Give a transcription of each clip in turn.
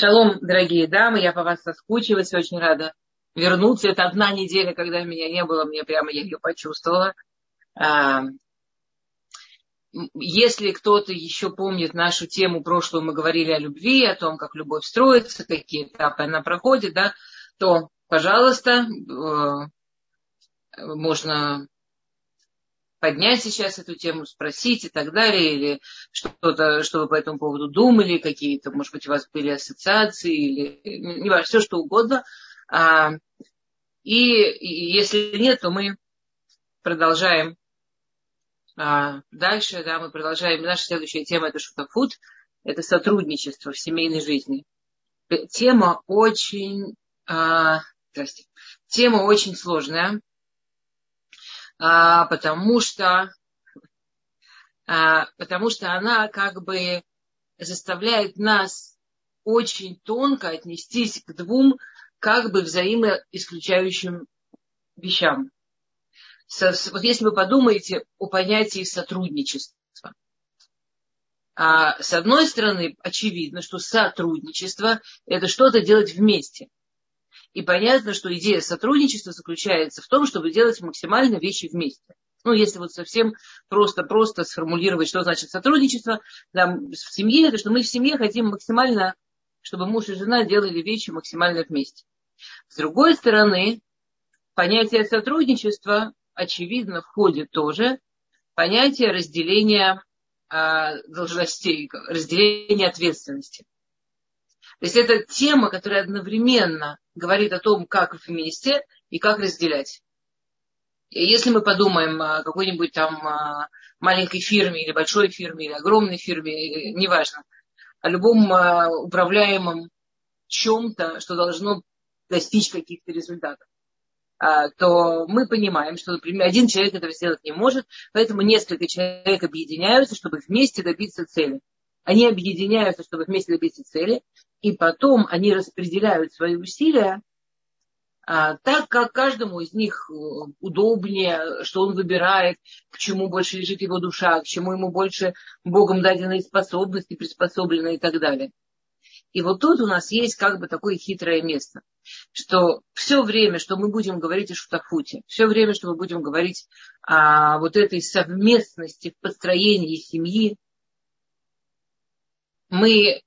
Шалом, дорогие дамы, я по вас соскучилась, очень рада вернуться. Это одна неделя, когда меня не было, мне прямо я ее почувствовала. А, если кто-то еще помнит нашу тему прошлую, мы говорили о любви, о том, как любовь строится, какие этапы она проходит, да, то, пожалуйста, э, можно поднять сейчас эту тему, спросить и так далее, или что-то, что вы по этому поводу думали, какие-то, может быть, у вас были ассоциации, или не важно, все что угодно. А, и, и если нет, то мы продолжаем а, дальше, да, мы продолжаем. Наша следующая тема это шутафут, это сотрудничество в семейной жизни. Тема очень, а, тема очень сложная, а, потому что, а, потому что она как бы заставляет нас очень тонко отнестись к двум как бы взаимоисключающим вещам. Вот если вы подумаете о понятии сотрудничества. А с одной стороны, очевидно, что сотрудничество – это что-то делать вместе. И понятно, что идея сотрудничества заключается в том, чтобы делать максимально вещи вместе. Ну, если вот совсем просто-просто сформулировать, что значит сотрудничество там, в семье, это что мы в семье хотим максимально, чтобы муж и жена делали вещи максимально вместе. С другой стороны, понятие сотрудничества, очевидно, входит тоже понятие разделения э, должностей, разделения ответственности. То есть это тема, которая одновременно говорит о том, как вместе и как разделять. Если мы подумаем о какой-нибудь там маленькой фирме или большой фирме или огромной фирме, неважно, о любом управляемом чем-то, что должно достичь каких-то результатов, а, то мы понимаем, что, например, один человек этого сделать не может, поэтому несколько человек объединяются, чтобы вместе добиться цели. Они объединяются, чтобы вместе добиться цели, и потом они распределяют свои усилия а, так, как каждому из них э, удобнее, что он выбирает, к чему больше лежит его душа, к чему ему больше Богом даденные способности, приспособлены и так далее. И вот тут у нас есть как бы такое хитрое место, что все время, что мы будем говорить о шутафуте, все время, что мы будем говорить о вот этой совместности в построении семьи, мы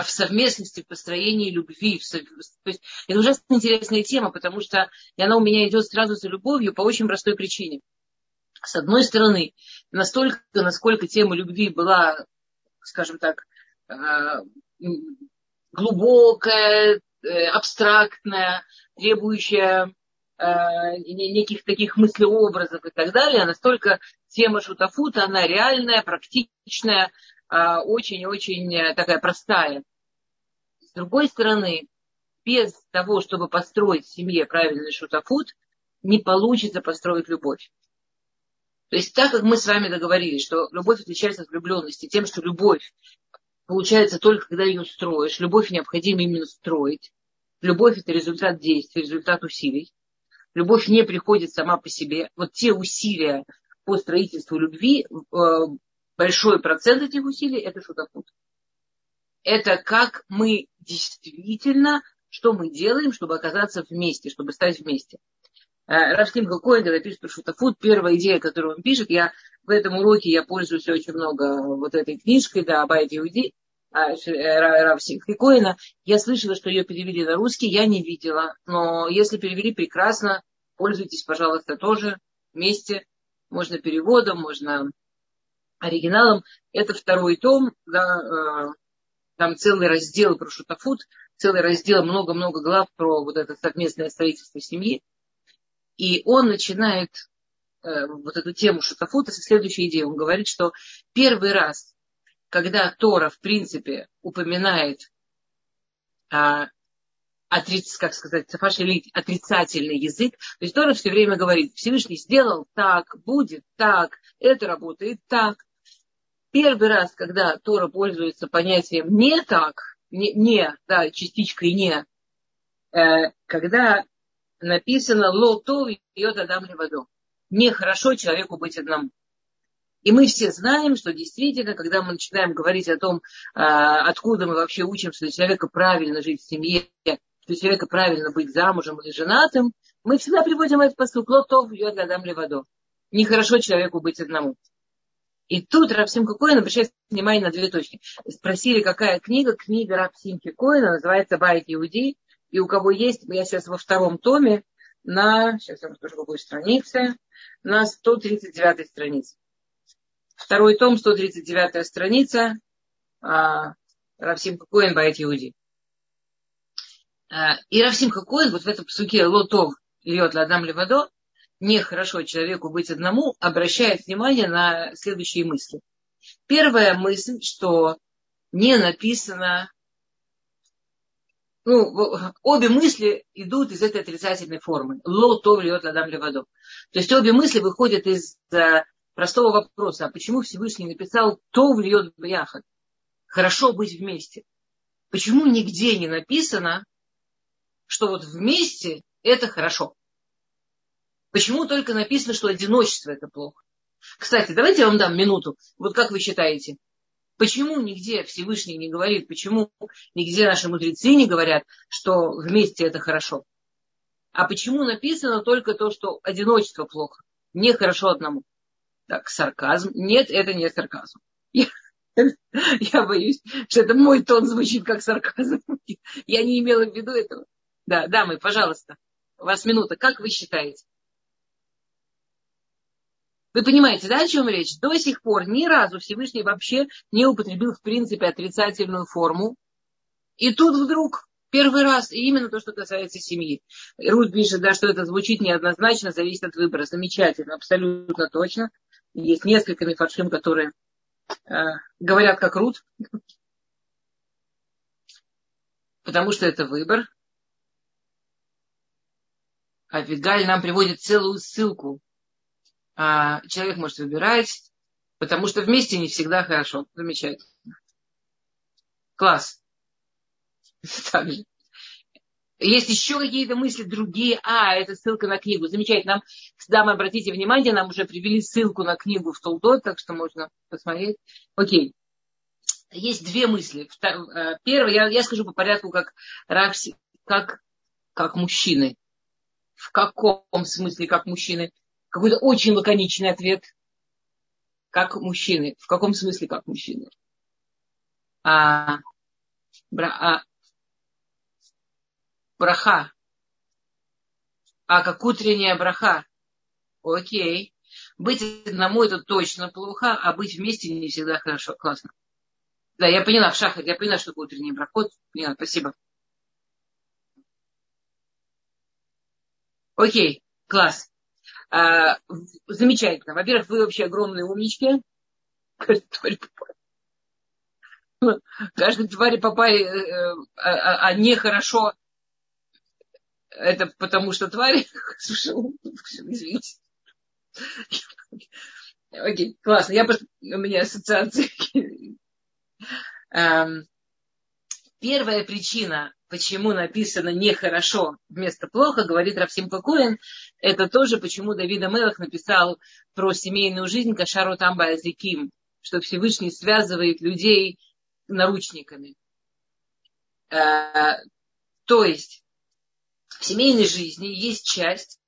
в совместности, в построении любви. То есть, это ужасно интересная тема, потому что она у меня идет сразу за любовью по очень простой причине. С одной стороны, настолько, насколько тема любви была, скажем так, а, глубокая, э, абстрактная, требующая э, неких таких мыслеобразов и так далее, настолько тема шутафута, она реальная, практичная, а, очень-очень э, такая простая. С другой стороны, без того, чтобы построить в семье правильный шутафут, не получится построить любовь. То есть так как мы с вами договорились, что любовь отличается от влюбленности тем, что любовь получается только когда ее строишь. Любовь необходимо именно строить. Любовь это результат действий, результат усилий. Любовь не приходит сама по себе. Вот те усилия по строительству любви, э, большой процент этих усилий это шутопут. Это как мы действительно, что мы делаем, чтобы оказаться вместе, чтобы стать вместе. Э, Рафтим Галкоин, когда пишет про шутофуд, первая идея, которую он пишет, я в этом уроке я пользуюсь очень много вот этой книжкой, да, Абайт Иуди, а, э, Равсинг Коина. Я слышала, что ее перевели на русский, я не видела. Но если перевели, прекрасно. Пользуйтесь, пожалуйста, тоже вместе. Можно переводом, можно оригиналом. Это второй том, да, э, там целый раздел про шутафут, целый раздел, много-много глав про вот это совместное строительство семьи. И он начинает э, вот эту тему шутафута со следующей идеей. Он говорит, что первый раз когда Тора, в принципе, упоминает а, отриц, как сказать, отрицательный язык, то есть Тора все время говорит, Всевышний сделал так, будет так, это работает так. Первый раз, когда Тора пользуется понятием не так, не, не да, частичкой не, э, когда написано лото йод адам левадо. Нехорошо человеку быть одному. И мы все знаем, что действительно, когда мы начинаем говорить о том, а, откуда мы вообще учим, что человека правильно жить в семье, что человека правильно быть замужем или женатым, мы всегда приводим этот посыл «Лотов льет гадам левадо». Нехорошо человеку быть одному. И тут Рапсимха Коэн обращает внимание на две точки. Спросили, какая книга. Книга Рапсимхи Коэна называется «Байт Иудей». И у кого есть, я сейчас во втором томе, на, сейчас я вам скажу, какой странице, на 139 странице. Второй том, 139 страница, а, Равсимха Коэн Байт Иуди. А, и Равсимха Коэн вот в этом псуке Лотов льет Ладам Левадо, нехорошо человеку быть одному, обращает внимание на следующие мысли. Первая мысль, что не написано, ну, обе мысли идут из этой отрицательной формы. Ло то льет ладам левадо. То есть обе мысли выходят из э, простого вопроса. А почему Всевышний написал то вльет бяхат? Хорошо быть вместе. Почему нигде не написано, что вот вместе это хорошо? Почему только написано, что одиночество это плохо? Кстати, давайте я вам дам минуту. Вот как вы считаете, почему нигде Всевышний не говорит, почему нигде наши мудрецы не говорят, что вместе это хорошо? А почему написано только то, что одиночество плохо? Мне хорошо одному. Так, сарказм. Нет, это не сарказм. Я боюсь, что это мой тон звучит как сарказм. Я не имела в виду этого. Да, дамы, пожалуйста, у вас минута. Как вы считаете? Вы понимаете, да, о чем речь? До сих пор ни разу Всевышний вообще не употребил, в принципе, отрицательную форму. И тут вдруг первый раз, и именно то, что касается семьи. Рут пишет, да, что это звучит неоднозначно, зависит от выбора. Замечательно, абсолютно точно. Есть несколько мифаршим, которые э, говорят как Рут. Потому что это выбор. А Вигаль нам приводит целую ссылку а, человек может выбирать, потому что вместе не всегда хорошо. Замечательно. Класс. Есть еще какие-то мысли другие. А, это ссылка на книгу. Замечательно. Нам, дамы, обратите внимание, нам уже привели ссылку на книгу в Толдот, так что можно посмотреть. Окей. Есть две мысли. Э, первое, я, я скажу по порядку, как, как, как мужчины. В каком смысле как мужчины? Какой-то очень лаконичный ответ, как мужчины. В каком смысле как мужчины? А, бра, а, браха. А как утренняя браха. Окей. Быть одному это точно плохо, а быть вместе не всегда хорошо. Классно. Да, я поняла, в шахмат, я поняла, что утренний брахот. Поняла, спасибо. Окей, класс. А, замечательно. Во-первых, вы вообще огромные умнички. Каждый Папай. Каждый тварь Папай, а, а, а нехорошо. Это потому что тварь. Извините. Окей, классно. Я у меня ассоциации. Первая причина, почему написано нехорошо вместо плохо, говорит Равсим Коэн, это тоже, почему Давид Амелах написал про семейную жизнь Кашару Тамба Азиким, что Всевышний связывает людей наручниками. Э, то есть в семейной жизни есть часть,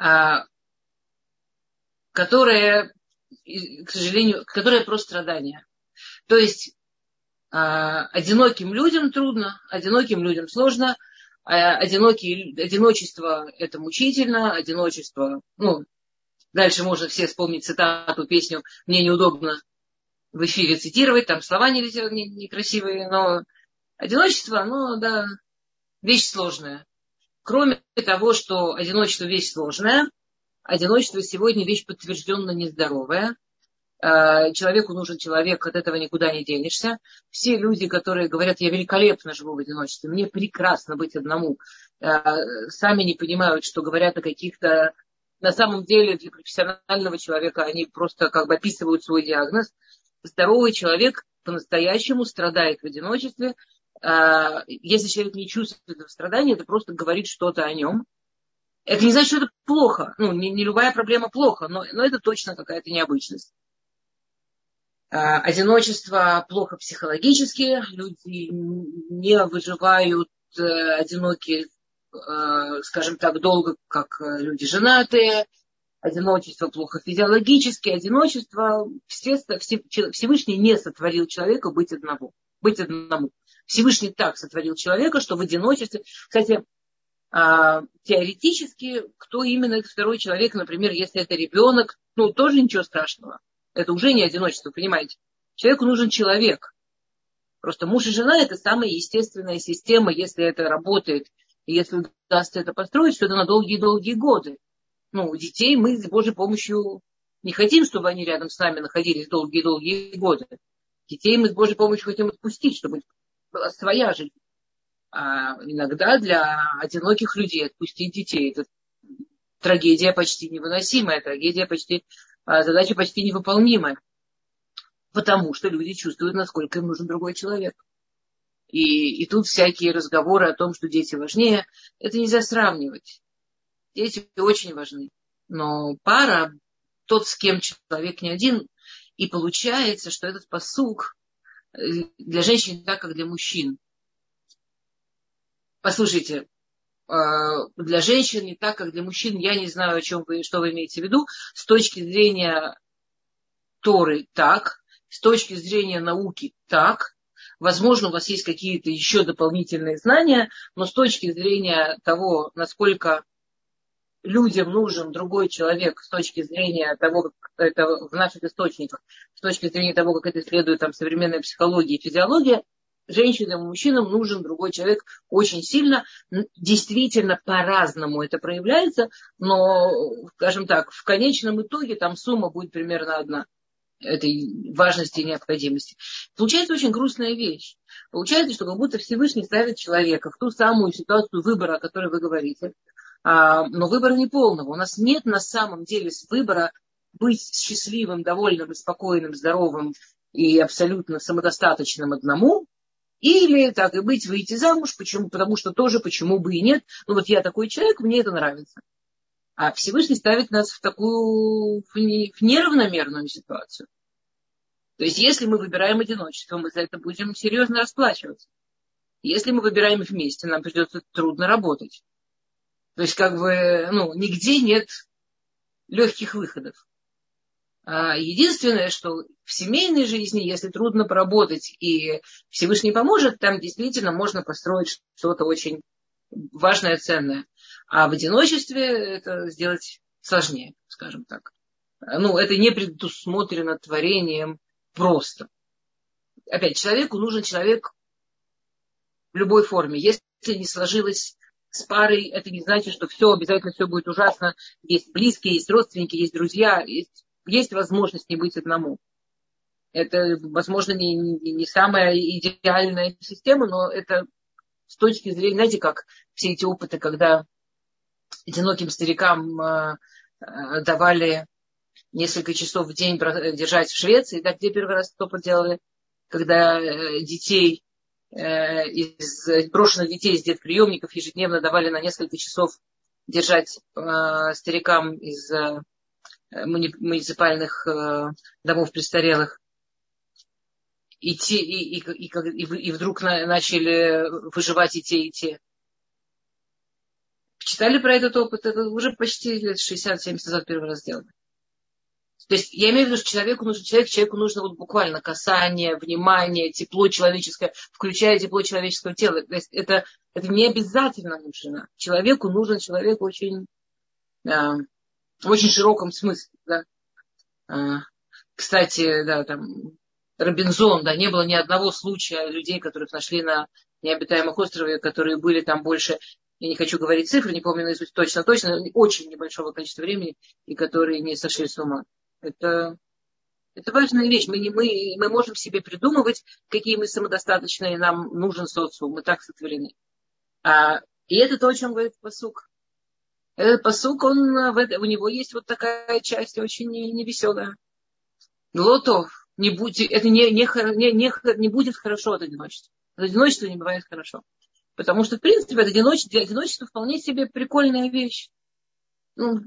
э, которая, к сожалению, которая про страдания. То есть одиноким людям трудно, одиноким людям сложно, а одинокие, одиночество это мучительно, одиночество, ну, дальше можно все вспомнить цитату, песню «Мне неудобно в эфире цитировать, там слова некрасивые, не но одиночество, ну, да, вещь сложная. Кроме того, что одиночество вещь сложная, одиночество сегодня вещь подтвержденно нездоровая. Э, человеку нужен человек, от этого никуда не денешься. Все люди, которые говорят, я великолепно живу в одиночестве, мне прекрасно быть одному, э, сами не понимают, что говорят о каких-то... На самом деле для профессионального человека они просто как бы описывают свой диагноз. Здоровый человек по-настоящему страдает в одиночестве. Э, если человек не чувствует этого страдания, это просто говорит что-то о нем. Это не значит, что это плохо. Ну, не, не любая проблема плохо, но, но это точно какая-то необычность. А, одиночество плохо психологически, люди не выживают э, одинокие, э, скажем так, долго, как люди женатые. Одиночество плохо физиологически, одиночество, Всевышний не сотворил человека быть одному. Быть одному. Всевышний так сотворил человека, что в одиночестве... Кстати, теоретически, кто именно этот второй человек, например, если это ребенок, ну, тоже ничего страшного. Это уже не одиночество, понимаете? Человеку нужен человек. Просто муж и жена – это самая естественная система, если это работает. И если удастся это построить, то это на долгие-долгие годы. Ну, детей мы с Божьей помощью не хотим, чтобы они рядом с нами находились долгие-долгие годы. Детей мы с Божьей помощью хотим отпустить, чтобы была своя жизнь. А иногда для одиноких людей отпустить детей это трагедия почти невыносимая, трагедия почти, задача почти невыполнимая. Потому что люди чувствуют, насколько им нужен другой человек. И, и тут всякие разговоры о том, что дети важнее, это нельзя сравнивать. Дети очень важны. Но пара, тот, с кем человек не один, и получается, что этот посук э, для женщин так, как для мужчин. Послушайте, для женщин не так, как для мужчин. Я не знаю, о чем вы, что вы имеете в виду. С точки зрения Торы так, с точки зрения науки так. Возможно, у вас есть какие-то еще дополнительные знания, но с точки зрения того, насколько людям нужен другой человек с точки зрения того, как это в наших источниках, с точки зрения того, как это исследует там современная психология и физиология, женщинам и мужчинам нужен другой человек очень сильно. Действительно, по-разному это проявляется, но, скажем так, в конечном итоге там сумма будет примерно одна этой важности и необходимости. Получается очень грустная вещь. Получается, что как будто Всевышний ставит человека в ту самую ситуацию выбора, о которой вы говорите. А, но выбора не полного. У нас нет на самом деле выбора быть счастливым, довольным, спокойным, здоровым и абсолютно самодостаточным одному, или, так и быть, выйти замуж, почему? потому что тоже почему бы и нет. Ну вот я такой человек, мне это нравится. А Всевышний ставит нас в такую в неравномерную ситуацию. То есть, если мы выбираем одиночество, мы за это будем серьезно расплачиваться. Если мы выбираем вместе, нам придется трудно работать. То есть, как бы, ну, нигде нет легких выходов. А единственное, что в семейной жизни, если трудно поработать и Всевышний поможет, там действительно можно построить что-то очень важное, ценное. А в одиночестве это сделать сложнее, скажем так. Ну, это не предусмотрено творением просто. Опять, человеку нужен человек в любой форме. Если не сложилось с парой, это не значит, что все, обязательно все будет ужасно. Есть близкие, есть родственники, есть друзья, есть есть возможность не быть одному. Это, возможно, не, не, не самая идеальная система, но это с точки зрения, знаете, как все эти опыты, когда одиноким старикам э, э, давали несколько часов в день держать в Швеции, да, где первый раз это делали, когда э, детей из брошенных детей из детприемников ежедневно давали на несколько часов держать старикам из муниципальных э, домов престарелых. И, те, и, и, и, и, и вдруг на, начали выживать и те, и те. Читали про этот опыт? Это уже почти лет 60-70 назад первый раз сделали. То есть я имею в виду, что человеку нужно, человек, человеку нужно вот буквально касание, внимание, тепло человеческое, включая тепло человеческого тела. То есть это, это не обязательно нужно. Человеку нужен человек очень в очень широком смысле. Да. А, кстати, да, там Робинзон, да, не было ни одного случая людей, которых нашли на необитаемых островах, которые были там больше, я не хочу говорить цифры, не помню наизусть точно-точно, очень небольшого количества времени, и которые не сошли с ума. Это, это важная вещь. Мы, не, мы, мы можем себе придумывать, какие мы самодостаточные, нам нужен социум, мы так сотворены. А, и это то, о чем говорит посук. Этот посук, он, у него есть вот такая часть очень невеселая. Лотов, не будь, это не, не, не, не, не будет хорошо от одиночества. От одиночества не бывает хорошо. Потому что, в принципе, от одиночества, одиночество вполне себе прикольная вещь. ну,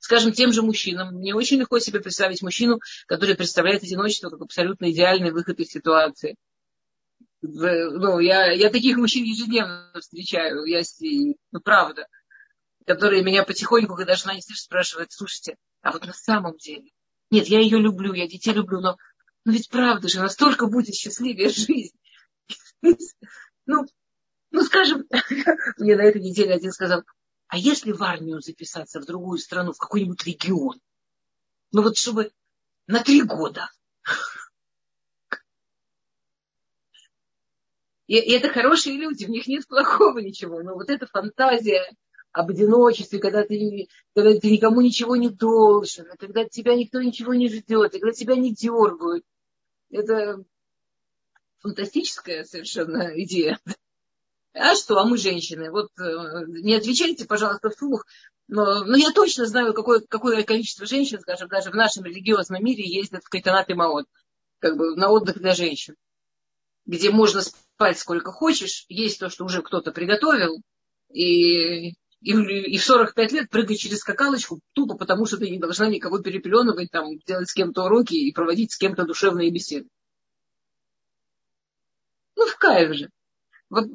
скажем, тем же мужчинам. Мне очень легко себе представить мужчину, который представляет одиночество как абсолютно идеальный выход из ситуации. Ну, я, я таких мужчин ежедневно встречаю, я, ну, правда, которые меня потихоньку, когда жена не слышит, спрашивают, слушайте, а вот на самом деле, нет, я ее люблю, я детей люблю, но, ну ведь правда же, настолько будет счастливее жизнь. Ну, ну, скажем, мне на этой неделе один сказал, а если в армию записаться в другую страну, в какой-нибудь регион? Ну вот чтобы на три года. И, и это хорошие люди, в них нет плохого ничего. Но вот эта фантазия об одиночестве, когда ты, когда ты никому ничего не должен, когда тебя никто ничего не ждет, когда тебя не дергают. Это фантастическая совершенно идея. А что, а мы женщины? Вот э, не отвечайте, пожалуйста, вслух. Но, но я точно знаю, какое, какое количество женщин, скажем, даже в нашем религиозном мире ездят в Кайтанат и Маот, как бы на отдых для женщин, где можно спать сколько хочешь, есть то, что уже кто-то приготовил, и, и, и в 45 лет прыгать через скакалочку тупо потому, что ты не должна никого перепеленывать, там, делать с кем-то уроки и проводить с кем-то душевные беседы. Ну, в кайф же. Вот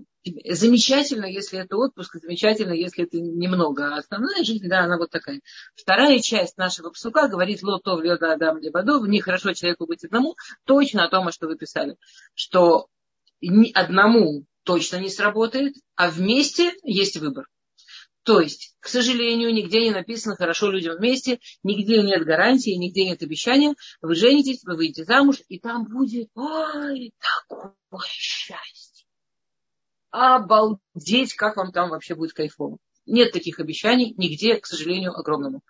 замечательно, если это отпуск, замечательно, если это немного. А основная жизнь, да, она вот такая. Вторая часть нашего псука говорит лотов леда адам лебадов, нехорошо человеку быть одному, точно о том, что вы писали, что одному точно не сработает, а вместе есть выбор. То есть, к сожалению, нигде не написано хорошо людям вместе, нигде нет гарантии, нигде нет обещания. Вы женитесь, вы выйдете замуж, и там будет, ой, такое счастье обалдеть, как вам там вообще будет кайфово. Нет таких обещаний нигде, к сожалению, огромному.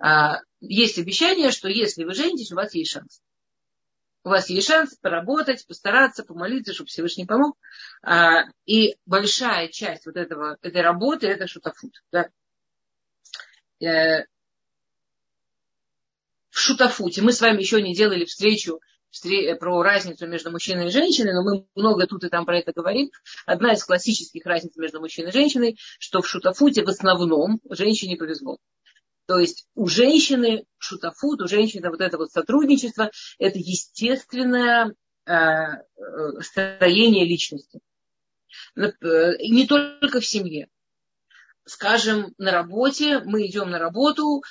А, есть обещание, что если вы женитесь, у вас есть шанс. У вас есть шанс поработать, постараться, помолиться, чтобы Всевышний помог. А, и большая часть вот этого, этой работы это шутафут. Да? Э, в шутафуте мы с вами еще не делали встречу про разницу между мужчиной и женщиной, но мы много тут и там про это говорим. Одна из классических разниц между мужчиной и женщиной, что в шутафуте в основном женщине повезло. То есть у женщины шутафут, у женщины вот это вот сотрудничество, это естественное э, э строение личности. Э, не только в семье. Скажем, на работе, мы идем на работу,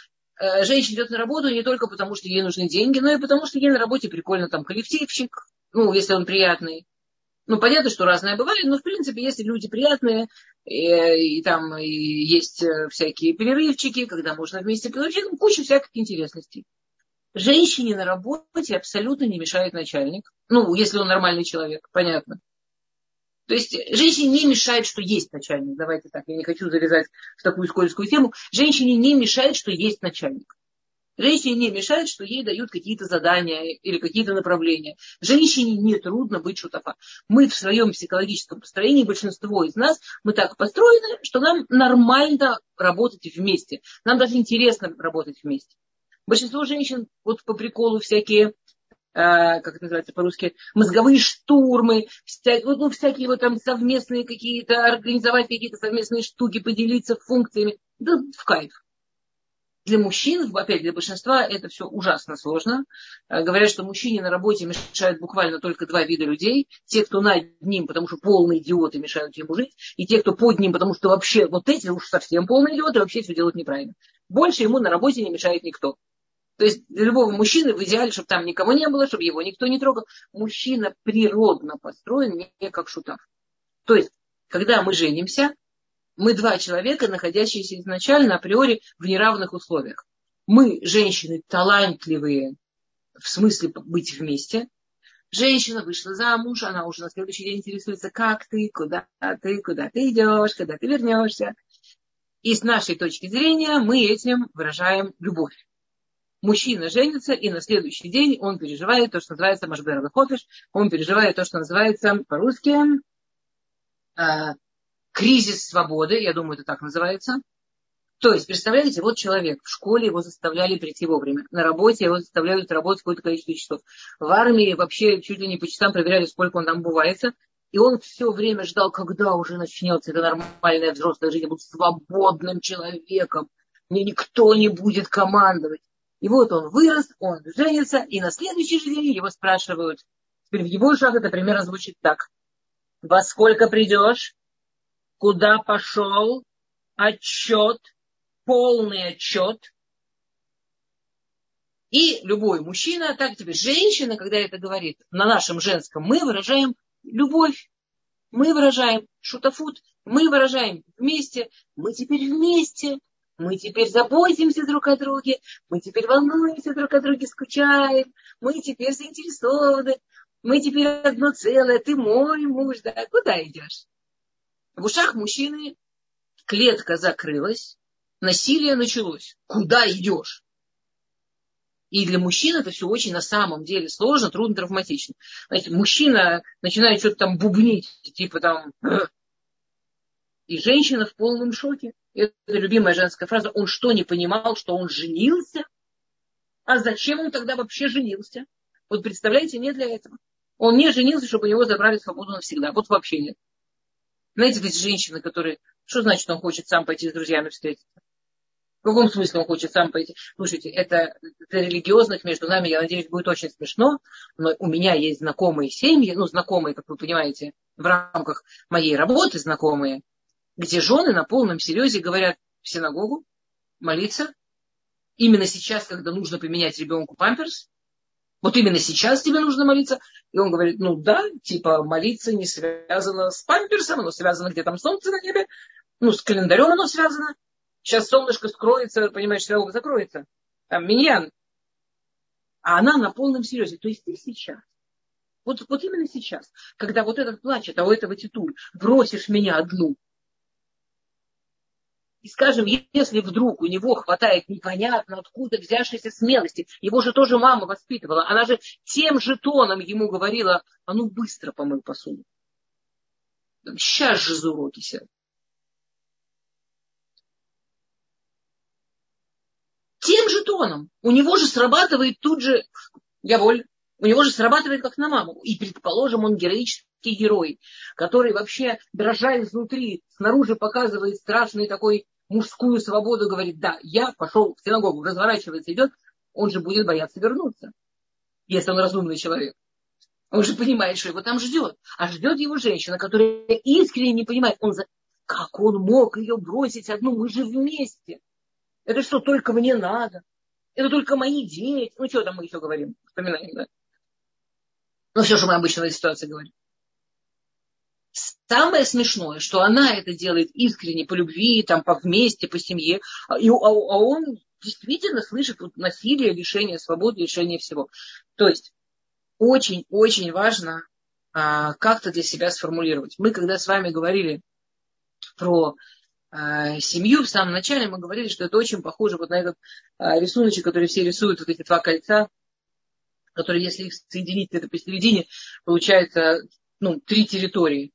женщина идет на работу не только потому, что ей нужны деньги, но и потому, что ей на работе прикольно там коллективчик, ну, если он приятный. Ну, понятно, что разное бывает, но, в принципе, если люди приятные, и, и там и есть э, всякие перерывчики, когда можно вместе получить, ну, куча всяких интересностей. Женщине на работе абсолютно не мешает начальник. Ну, если он нормальный человек, понятно. То есть женщине не мешает, что есть начальник. Давайте так, я не хочу залезать в такую скользкую тему. Женщине не мешает, что есть начальник. Женщине не мешает, что ей дают какие-то задания или какие-то направления. Женщине не трудно быть шутофа. Мы в своем психологическом построении, большинство из нас, мы так построены, что нам нормально работать вместе. Нам даже интересно работать вместе. Большинство женщин, вот по приколу всякие а, как это называется по-русски, мозговые штурмы, вся, ну, всякие вот там совместные какие-то, организовать какие-то совместные штуки, поделиться функциями. Да в кайф. Для мужчин, опять для большинства, это все ужасно сложно. А, говорят, что мужчине на работе мешают буквально только два вида людей. Те, кто над ним, потому что полные идиоты мешают ему жить, и те, кто под ним, потому что вообще вот эти уж совсем полные идиоты, вообще все делают неправильно. Больше ему на работе не мешает никто. То есть для любого мужчины в идеале, чтобы там никого не было, чтобы его никто не трогал. Мужчина природно построен не как шутов. То есть, когда мы женимся, мы два человека, находящиеся изначально априори в неравных условиях. Мы, женщины, талантливые в смысле быть вместе. Женщина вышла замуж, она уже на следующий день интересуется, как ты, куда ты, куда ты идешь, когда ты вернешься. И с нашей точки зрения мы этим выражаем любовь мужчина женится, и на следующий день он переживает то, что называется Машбер Хофиш, он переживает то, что называется по-русски э, кризис свободы, я думаю, это так называется. То есть, представляете, вот человек, в школе его заставляли прийти вовремя, на работе его заставляют работать какое-то количество часов. В армии вообще чуть ли не по часам проверяли, сколько он там бывается. И он все время ждал, когда уже начнется эта нормальная взрослая жизнь, я буду свободным человеком мне никто не будет командовать. И вот он вырос, он женится, и на следующий же день его спрашивают. Теперь в его ушах это примерно звучит так. Во сколько придешь? Куда пошел? Отчет, полный отчет. И любой мужчина, так теперь женщина, когда это говорит на нашем женском, мы выражаем любовь, мы выражаем шутафут, мы выражаем вместе, мы теперь вместе, мы теперь заботимся друг о друге, мы теперь волнуемся друг о друге, скучаем, мы теперь заинтересованы, мы теперь одно целое, ты мой муж, да, куда идешь? В ушах мужчины клетка закрылась, насилие началось. Куда идешь? И для мужчин это все очень на самом деле сложно, трудно, травматично. Знаете, мужчина начинает что-то там бубнить, типа там... И женщина в полном шоке. Это любимая женская фраза. Он что, не понимал, что он женился? А зачем он тогда вообще женился? Вот представляете, не для этого. Он не женился, чтобы у него забрали свободу навсегда. Вот вообще нет. Знаете, эти женщины, которые... Что значит, он хочет сам пойти с друзьями встретиться? В каком смысле он хочет сам пойти? Слушайте, это для религиозных между нами, я надеюсь, будет очень смешно, но у меня есть знакомые семьи, ну, знакомые, как вы понимаете, в рамках моей работы знакомые, где жены на полном серьезе говорят в синагогу молиться. Именно сейчас, когда нужно поменять ребенку памперс, вот именно сейчас тебе нужно молиться. И он говорит, ну да, типа молиться не связано с памперсом, оно связано где там солнце на небе, ну с календарем оно связано. Сейчас солнышко скроется, понимаешь, синагога закроется. Там миньян. А она на полном серьезе. То есть ты сейчас, вот, вот именно сейчас, когда вот этот плачет, а у этого титуль, бросишь меня одну. И скажем, если вдруг у него хватает непонятно откуда взявшейся смелости, его же тоже мама воспитывала, она же тем же тоном ему говорила, а ну быстро помой посуду. Сейчас же за. Тем же тоном. У него же срабатывает тут же, я воль, у него же срабатывает как на маму. И, предположим, он героический герой, который вообще, дрожа изнутри, снаружи показывает страшный такой мужскую свободу, говорит, да, я пошел в синагогу, разворачивается, идет, он же будет бояться вернуться, если он разумный человек. Он же понимает, что его там ждет. А ждет его женщина, которая искренне не понимает, он за... как он мог ее бросить одну, мы же вместе. Это что, только мне надо? Это только мои дети. Ну, что там мы еще говорим? Вспоминаем, да? Ну, все, что мы обычно в этой ситуации говорим. Самое смешное, что она это делает искренне, по любви, там, по вместе, по семье, а, и, а, а он действительно слышит вот, насилие, лишение свободы, лишение всего. То есть очень-очень важно а, как-то для себя сформулировать. Мы, когда с вами говорили про а, семью в самом начале, мы говорили, что это очень похоже вот на этот а, рисуночек, который все рисуют, вот эти два кольца, которые, если их соединить где-то посередине, получается ну, три территории.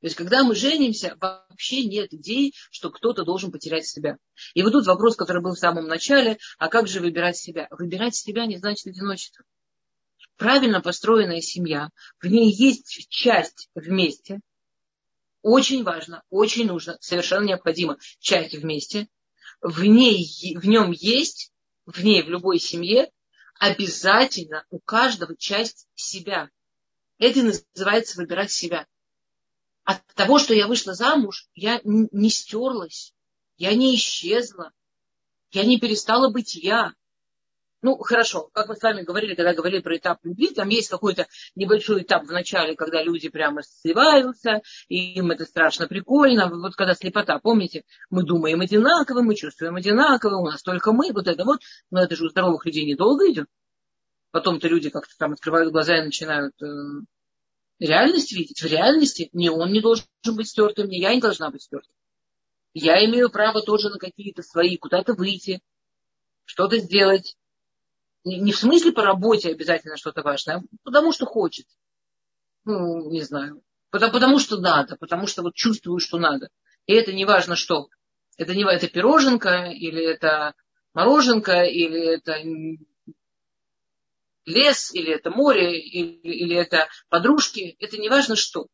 То есть, когда мы женимся, вообще нет идеи, что кто-то должен потерять себя. И вот тут вопрос, который был в самом начале, а как же выбирать себя? Выбирать себя не значит одиночество. Правильно построенная семья, в ней есть часть вместе, очень важно, очень нужно, совершенно необходимо часть вместе. В, ней, в нем есть, в ней, в любой семье, обязательно у каждого часть себя. Это называется выбирать себя. От того, что я вышла замуж, я не стерлась, я не исчезла, я не перестала быть я. Ну, хорошо, как мы с вами говорили, когда говорили про этап любви, там есть какой-то небольшой этап в начале, когда люди прямо сливаются, и им это страшно прикольно. Вот когда слепота, помните, мы думаем одинаково, мы чувствуем одинаково, у нас только мы, вот это вот. Но это же у здоровых людей недолго идет. Потом-то люди как-то там открывают глаза и начинают э, реальность видеть. В реальности не он не должен быть стертым, не я не должна быть стертым. Я имею право тоже на какие-то свои, куда-то выйти, что-то сделать. Не в смысле по работе обязательно что-то важное, а потому что хочет. Ну, не знаю. Потому, потому что надо, потому что вот чувствую, что надо. И это не важно что. Это не это пироженка, или это мороженка, или это лес, или это море, или, или это подружки. Это не важно что.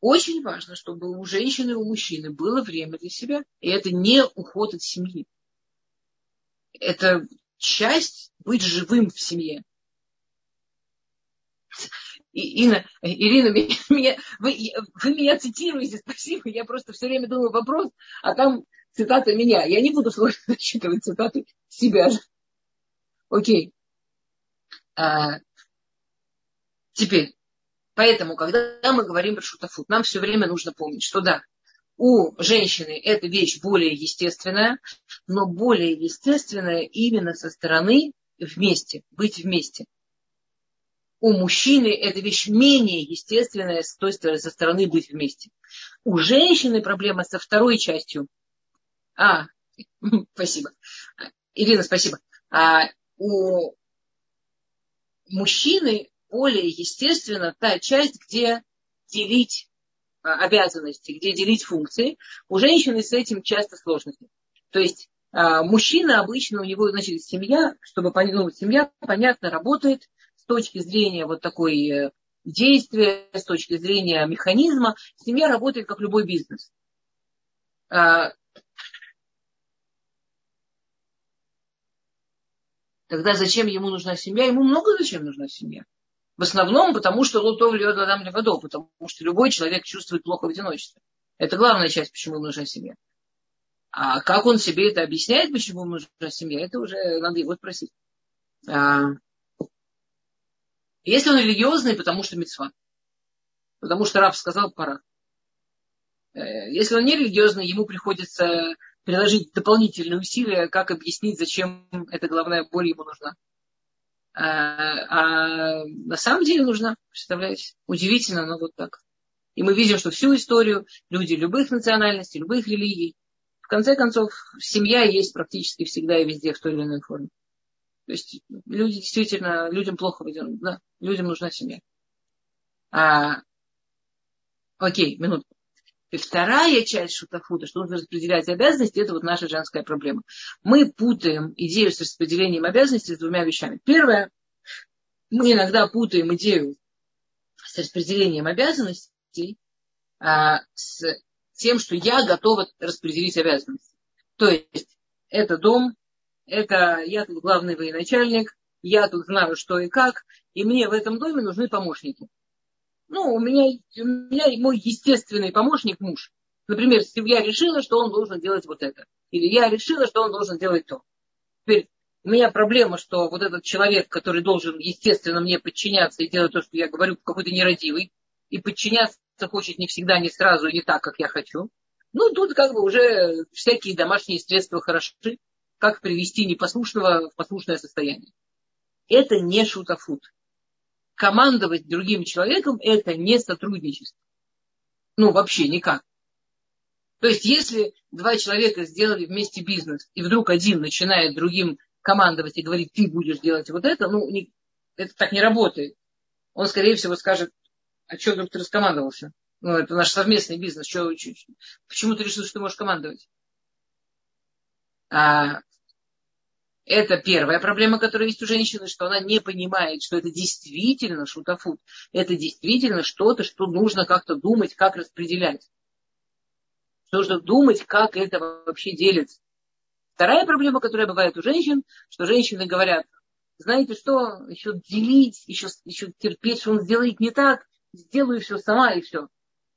очень важно, чтобы у женщины и у мужчины было время для себя. И это не уход от семьи. Это часть быть живым в семье. И, Ирина, меня, вы, вы меня цитируете, спасибо. Я просто все время думаю вопрос, а там цитата меня. Я не буду сложно зачитывать цитаты себя же. Окей. А, теперь, Поэтому, когда мы говорим про шутафут, нам все время нужно помнить, что да, у женщины эта вещь более естественная, но более естественная именно со стороны вместе, быть вместе. У мужчины эта вещь менее естественная с той стороны, со стороны быть вместе. У женщины проблема со второй частью. А, спасибо. Ирина, спасибо. А у мужчины более естественно та часть, где делить обязанности, где делить функции. У женщины с этим часто сложности. То есть а, мужчина обычно, у него, значит, семья, чтобы ну, семья, понятно, работает с точки зрения вот такой э, действия, с точки зрения механизма. Семья работает как любой бизнес. А, тогда зачем ему нужна семья? Ему много зачем нужна семья. В основном потому, что лутов льет водам ли водой, потому что любой человек чувствует плохо в одиночестве. Это главная часть, почему ему нужна семья. А как он себе это объясняет, почему ему нужна семья, это уже надо его спросить. А, если он религиозный, потому что мецва. Потому что раб сказал, пора. Э, если он не религиозный, ему приходится приложить дополнительные усилия, как объяснить, зачем эта головная боль ему нужна. А, а на самом деле нужна, представляете? Удивительно, но вот так. И мы видим, что всю историю люди любых национальностей, любых религий, в конце концов, семья есть практически всегда и везде в той или иной форме. То есть люди действительно, людям плохо да, людям нужна семья. А, окей, минутку. И вторая часть шутафута, что нужно распределять обязанности, это вот наша женская проблема. Мы путаем идею с распределением обязанностей с двумя вещами. Первое, мы иногда путаем идею с распределением обязанностей а, с тем, что я готова распределить обязанности. То есть это дом, это я тут главный военачальник, я тут знаю, что и как, и мне в этом доме нужны помощники. Ну, у меня, у меня мой естественный помощник муж. Например, я решила, что он должен делать вот это. Или я решила, что он должен делать то. Теперь у меня проблема, что вот этот человек, который должен, естественно, мне подчиняться и делать то, что я говорю, какой-то нерадивый, и подчиняться хочет не всегда, не сразу, не так, как я хочу. Ну, тут как бы уже всякие домашние средства хороши, как привести непослушного в послушное состояние. Это не шутафут командовать другим человеком – это не сотрудничество. Ну, вообще никак. То есть, если два человека сделали вместе бизнес, и вдруг один начинает другим командовать и говорит, ты будешь делать вот это, ну, не, это так не работает. Он, скорее всего, скажет, а что вдруг ты раскомандовался? Ну, это наш совместный бизнес. Что, что, почему ты решил, что ты можешь командовать? А, это первая проблема, которая есть у женщины, что она не понимает, что это действительно шутафут. Это действительно что-то, что нужно как-то думать, как распределять. Нужно думать, как это вообще делится. Вторая проблема, которая бывает у женщин, что женщины говорят, знаете что, еще делить, еще, еще терпеть, что он сделает не так, сделаю все сама и все.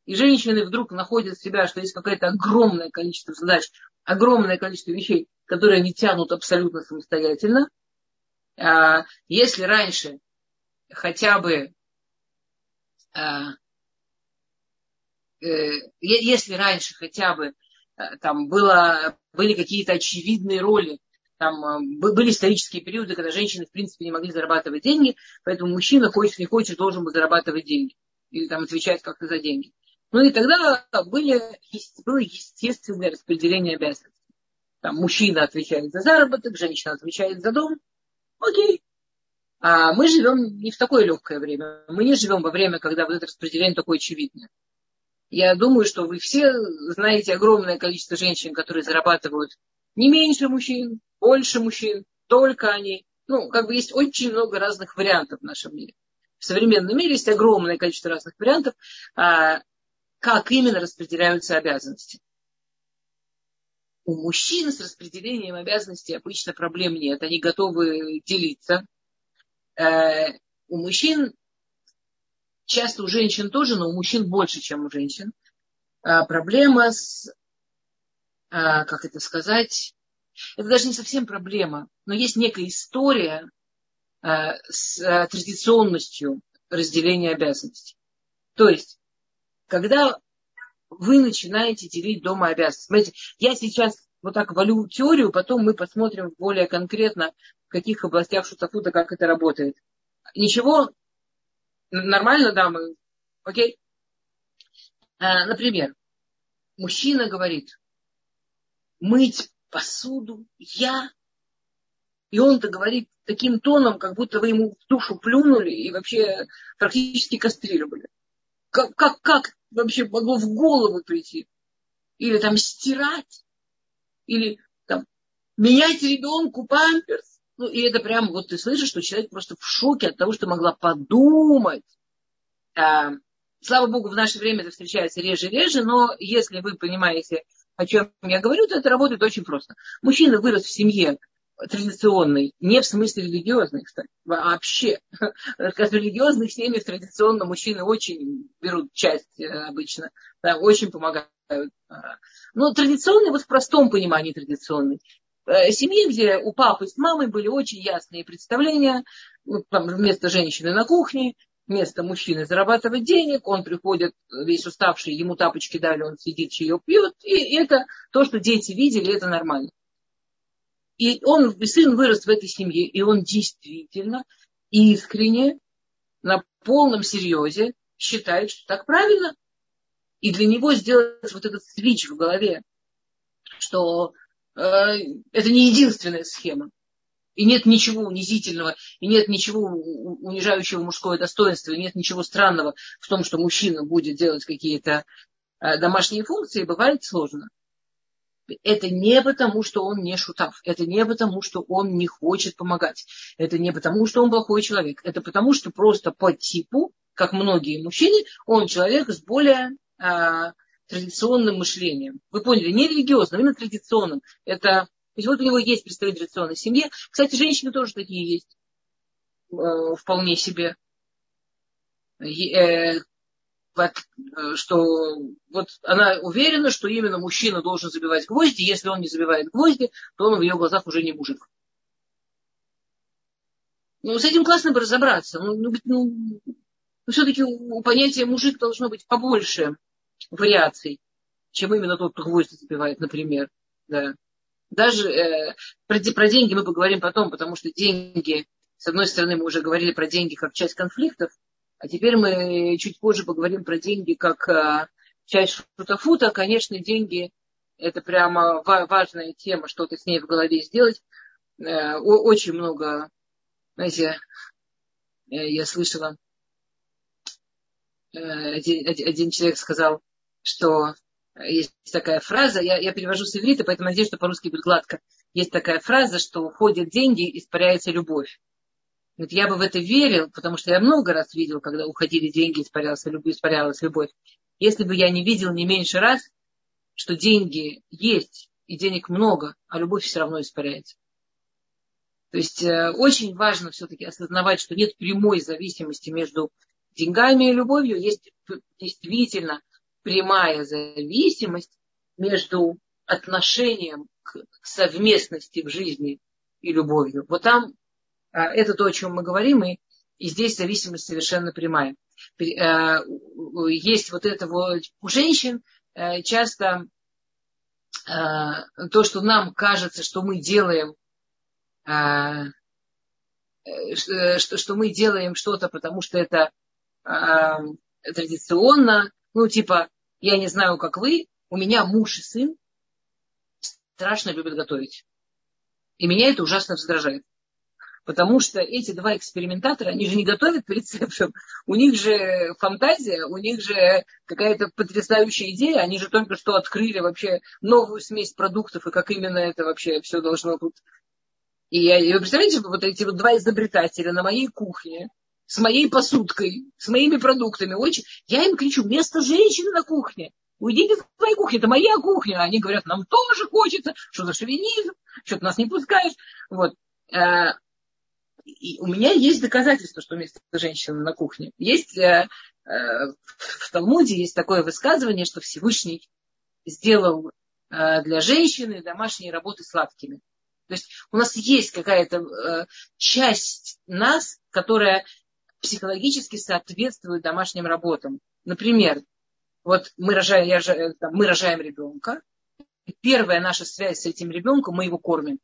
И женщины вдруг находят себя, что есть какое-то огромное количество задач, огромное количество вещей, которые они тянут абсолютно самостоятельно. А, если раньше хотя бы а, э, если раньше хотя бы э, там было, были какие-то очевидные роли, там э, были исторические периоды, когда женщины в принципе не могли зарабатывать деньги, поэтому мужчина, хочешь не хочешь, должен был зарабатывать деньги или там отвечать как-то за деньги. Ну и тогда были, было естественное распределение обязанностей. Там мужчина отвечает за заработок, женщина отвечает за дом. Окей. А мы живем не в такое легкое время. Мы не живем во время, когда вот это распределение такое очевидное. Я думаю, что вы все знаете огромное количество женщин, которые зарабатывают не меньше мужчин, больше мужчин, только они. Ну, как бы есть очень много разных вариантов в нашем мире. В современном мире есть огромное количество разных вариантов. А, как именно распределяются обязанности. У мужчин с распределением обязанностей обычно проблем нет. Они готовы делиться. Э, у мужчин, часто у женщин тоже, но у мужчин больше, чем у женщин, э, проблема с, э, как это сказать, это даже не совсем проблема, но есть некая история с традиционностью разделения обязанностей. То есть, когда вы начинаете делить дома обязанности. Смотрите, я сейчас вот так валю теорию, потом мы посмотрим более конкретно, в каких областях шутафута, как это работает. Ничего? Нормально, дамы? Окей? А, например, мужчина говорит, мыть посуду я. И он-то говорит таким тоном, как будто вы ему в душу плюнули и вообще практически кастрировали. Как, как, как вообще могло в голову прийти? Или там стирать? Или там менять ребенку памперс? Ну, и это прямо, вот ты слышишь, что человек просто в шоке от того, что могла подумать. А, слава богу, в наше время это встречается реже и реже, но если вы понимаете, о чем я говорю, то это работает очень просто. Мужчина вырос в семье, традиционный, не в смысле религиозный, кстати, вообще. В религиозных семьях традиционно мужчины очень берут часть э, обычно, да, очень помогают. Но традиционный, вот в простом понимании традиционный. Э, семьи, где у папы с мамой были очень ясные представления, ну, там, вместо женщины на кухне, вместо мужчины зарабатывать денег, он приходит весь уставший, ему тапочки дали, он сидит, чаек пьет, и это то, что дети видели, это нормально. И он, сын вырос в этой семье, и он действительно искренне, на полном серьезе считает, что так правильно. И для него сделать вот этот свич в голове, что э, это не единственная схема. И нет ничего унизительного, и нет ничего унижающего мужское достоинство, и нет ничего странного в том, что мужчина будет делать какие-то э, домашние функции, бывает сложно это не потому, что он не шутав, это не потому, что он не хочет помогать, это не потому, что он плохой человек, это потому, что просто по типу, как многие мужчины, он человек с более а, традиционным мышлением. Вы поняли, не религиозным, именно традиционным. Это, то есть вот у него есть представитель традиционной семьи. Кстати, женщины тоже такие есть. Э, вполне себе. Э, Э, что вот она уверена, что именно мужчина должен забивать гвозди. Если он не забивает гвозди, то он в ее глазах уже не мужик. Ну, с этим классно бы разобраться. Ну, ну, ну, все-таки у понятия мужик должно быть побольше вариаций, чем именно тот, кто гвозди забивает, например. Да. Даже э, про, про деньги мы поговорим потом, потому что деньги, с одной стороны, мы уже говорили про деньги как часть конфликтов, а теперь мы чуть позже поговорим про деньги как а, часть шутафута. Конечно, деньги – это прямо важная тема, что-то с ней в голове сделать. Э, очень много, знаете, э, я слышала, э, один, один человек сказал, что есть такая фраза, я, я перевожу с иврита, поэтому надеюсь, что по-русски будет гладко. Есть такая фраза, что уходят деньги, испаряется любовь. Вот я бы в это верил, потому что я много раз видел, когда уходили деньги, испарялась любовь, испарялась любовь. Если бы я не видел не меньше раз, что деньги есть и денег много, а любовь все равно испаряется. То есть э, очень важно все-таки осознавать, что нет прямой зависимости между деньгами и любовью. Есть действительно прямая зависимость между отношением к совместности в жизни и любовью. Вот там это то, о чем мы говорим, и, и здесь зависимость совершенно прямая. Э, есть вот это вот у женщин э, часто э, то, что нам кажется, что мы делаем, что, что мы делаем что-то, потому что это традиционно, ну, типа, я не знаю, как вы, у меня муж и сын страшно любят готовить. И меня это ужасно раздражает. Потому что эти два экспериментатора, они же не готовят по. У них же фантазия, у них же какая-то потрясающая идея. Они же только что открыли вообще новую смесь продуктов, и как именно это вообще все должно быть. И, я, и вы представляете, вот эти вот два изобретателя на моей кухне с моей посудкой, с моими продуктами. Очень... Я им кричу, место женщины на кухне. Уйдите с моей кухни, это моя кухня. Они говорят, нам тоже хочется. Что за шовинизм? Что ты нас не пускаешь? Вот. Э, и у меня есть доказательства, что место женщины на кухне. Есть э, э, в Талмуде есть такое высказывание, что Всевышний сделал для женщины домашние работы сладкими. То есть у нас есть какая-то часть нас, которая психологически соответствует домашним работам. Например, вот мы рожаем, я, мы рожаем ребенка, и первая наша связь с этим ребенком, мы его кормим.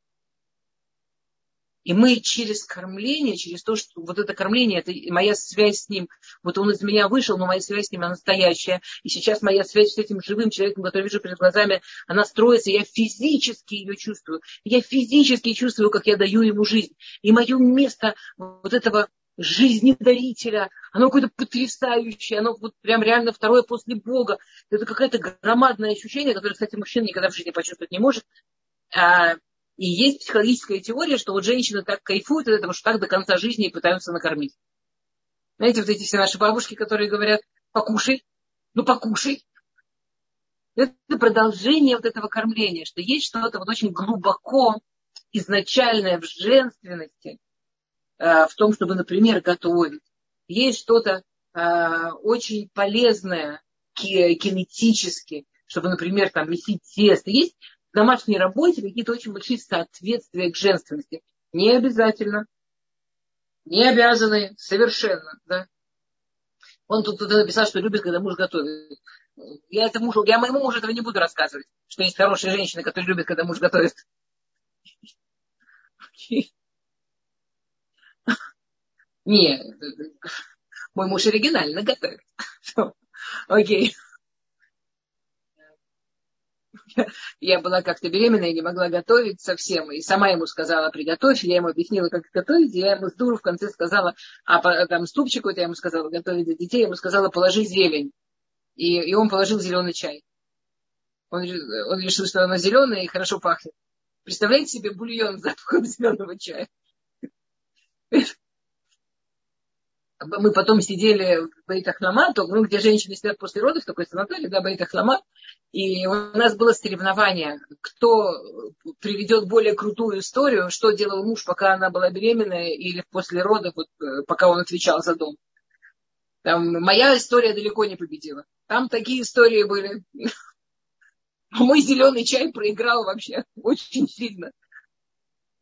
И мы через кормление, через то, что вот это кормление, это моя связь с ним, вот он из меня вышел, но моя связь с ним, она настоящая. И сейчас моя связь с этим живым человеком, который вижу перед глазами, она строится, я физически ее чувствую. Я физически чувствую, как я даю ему жизнь. И мое место вот этого жизнедарителя, оно какое-то потрясающее, оно вот прям реально второе после Бога. Это какое-то громадное ощущение, которое, кстати, мужчина никогда в жизни почувствовать не может. И есть психологическая теория, что вот женщины так кайфуют от этого, что так до конца жизни и пытаются накормить. Знаете, вот эти все наши бабушки, которые говорят, покушай, ну покушай. Это продолжение вот этого кормления, что есть что-то вот очень глубоко изначальное в женственности, Э, в том, чтобы, например, готовить. Есть что-то э, очень полезное кинетически, чтобы, например, там месить тесто. Есть домашней работе какие-то очень большие соответствия к женственности. Не обязательно. Не обязаны совершенно. Да? Он тут, тут написал, что любит, когда муж готовит. Я, это мужу, я моему мужу этого не буду рассказывать, что есть хорошие женщины, которые любят, когда муж готовит. Не, мой муж оригинально готовит. Окей. Я была как-то беременная и не могла готовить совсем. И сама ему сказала, приготовь. Я ему объяснила, как готовить. И я ему с дуру в конце сказала, а там ступчик какой-то я ему сказала, готовить для детей. Я ему сказала, положи зелень. И, и он положил зеленый чай. Он, он решил, что она зеленая и хорошо пахнет. Представляете себе бульон с запахом зеленого чая? Мы потом сидели в Бейтахлама, ну, где женщины сидят после родов, такой санаторий, да, Бейтахлама, и у нас было соревнование, кто приведет более крутую историю, что делал муж, пока она была беременная, или после родов, вот, э, пока он отвечал за дом. Там, моя история далеко не победила. Там такие истории были. Мой зеленый чай проиграл вообще очень сильно.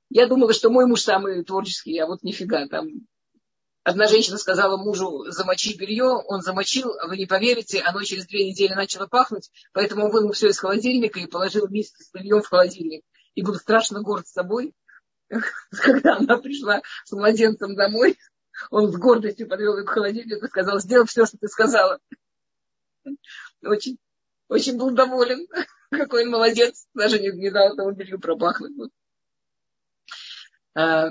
Я думала, что мой муж самый творческий, а вот нифига, там Одна женщина сказала мужу, замочи белье, он замочил, а вы не поверите, оно через две недели начало пахнуть, поэтому он вынул все из холодильника и положил миску с бельем в холодильник. И был страшно горд собой. Когда она пришла с младенцем домой, он с гордостью подвел ее к холодильнику и сказал, сделай все, что ты сказала. Очень, очень был доволен. Какой он молодец. Даже не, не дал этому белью пропахнуть. А,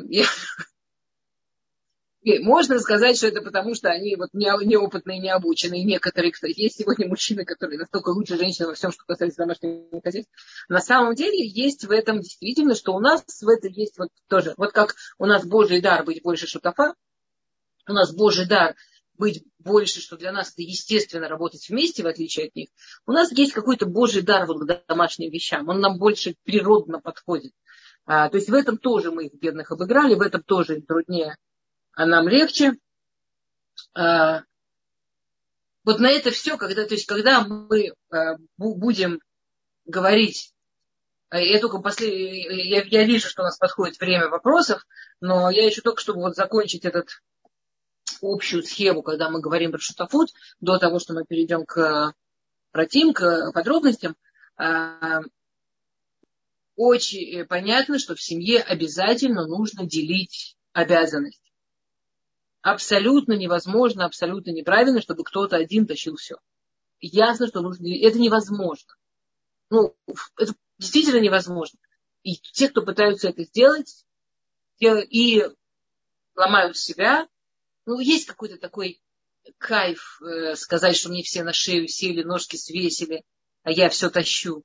я, можно сказать, что это потому, что они вот неопытные, необученные. Некоторые, кстати, есть сегодня мужчины, которые настолько лучше женщин во всем, что касается домашнего хозяйства. На самом деле есть в этом действительно, что у нас в этом есть вот тоже. Вот как у нас Божий дар быть больше шутафа, у нас Божий дар быть больше, что для нас это естественно работать вместе, в отличие от них. У нас есть какой-то Божий дар вот к домашним вещам. Он нам больше природно подходит. А, то есть в этом тоже мы их бедных обыграли, в этом тоже труднее а нам легче. А, вот на это все, когда, то есть, когда мы а, будем говорить, а, я только после, я, я вижу, что у нас подходит время вопросов, но я еще только, чтобы вот закончить этот общую схему, когда мы говорим про шутафут, до того, что мы перейдем к протим, к подробностям, очень понятно, что в семье обязательно нужно делить обязанности абсолютно невозможно, абсолютно неправильно, чтобы кто-то один тащил все. Ясно, что нужно... Это невозможно. Ну, это действительно невозможно. И те, кто пытаются это сделать, и ломают себя, ну, есть какой-то такой кайф э, сказать, что мне все на шею сели, ножки свесили, а я все тащу.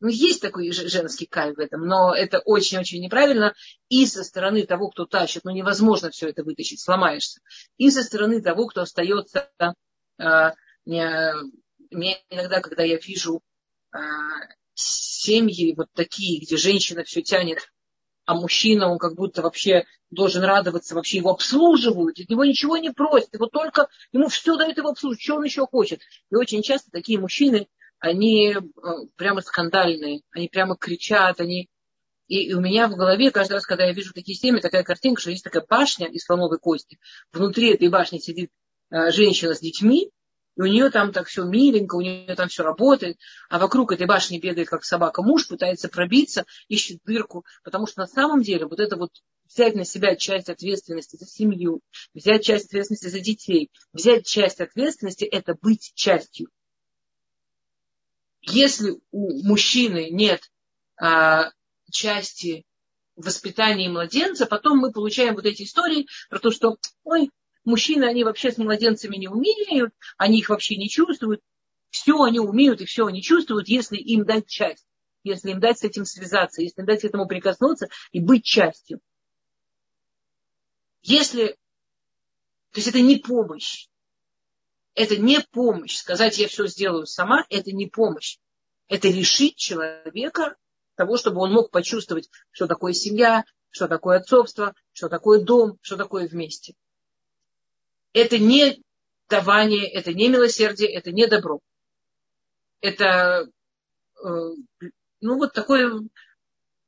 Ну, есть такой женский кайф в этом, но это очень-очень неправильно. И со стороны того, кто тащит, ну, невозможно все это вытащить, сломаешься. И со стороны того, кто остается... Э, меня иногда, когда я вижу э, семьи вот такие, где женщина все тянет, а мужчина, он как будто вообще должен радоваться, вообще его обслуживают, от него ничего не просят, его только, ему все дают его обслуживать, что он еще хочет. И очень часто такие мужчины, они э, прямо скандальные, они прямо кричат, они... И у меня в голове каждый раз, когда я вижу такие семьи, такая картинка, что есть такая башня из слоновой кости. Внутри этой башни сидит э, женщина с детьми, и у нее там так все миленько, у нее там все работает, а вокруг этой башни бегает как собака муж, пытается пробиться, ищет дырку, потому что на самом деле вот это вот взять на себя часть ответственности за семью, взять часть ответственности за детей, взять часть ответственности – это быть частью. Если у мужчины нет а, части воспитания младенца, потом мы получаем вот эти истории про то, что, ой, Мужчины, они вообще с младенцами не умеют, они их вообще не чувствуют. Все они умеют и все они чувствуют, если им дать часть, если им дать с этим связаться, если им дать этому прикоснуться и быть частью. Если, то есть это не помощь, это не помощь. Сказать, я все сделаю сама, это не помощь. Это лишить человека того, чтобы он мог почувствовать, что такое семья, что такое отцовство, что такое дом, что такое вместе это не давание, это не милосердие, это не добро. Это э, ну, вот такое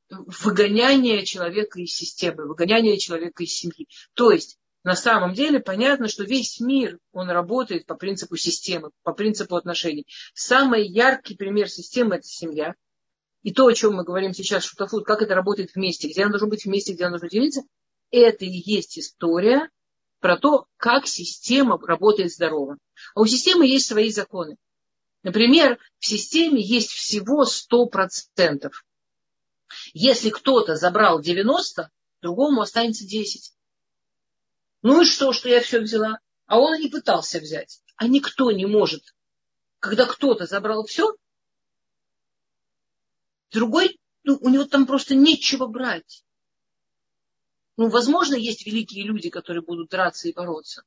выгоняние человека из системы, выгоняние человека из семьи. То есть, на самом деле, понятно, что весь мир, он работает по принципу системы, по принципу отношений. Самый яркий пример системы – это семья. И то, о чем мы говорим сейчас, шутафуд, как это работает вместе, где оно должно быть вместе, где оно должно делиться, это и есть история про то, как система работает здорово. А у системы есть свои законы. Например, в системе есть всего 100%. Если кто-то забрал 90, другому останется 10. Ну и что, что я все взяла? А он и не пытался взять. А никто не может. Когда кто-то забрал все, другой, ну, у него там просто нечего брать. Ну, возможно, есть великие люди, которые будут драться и бороться.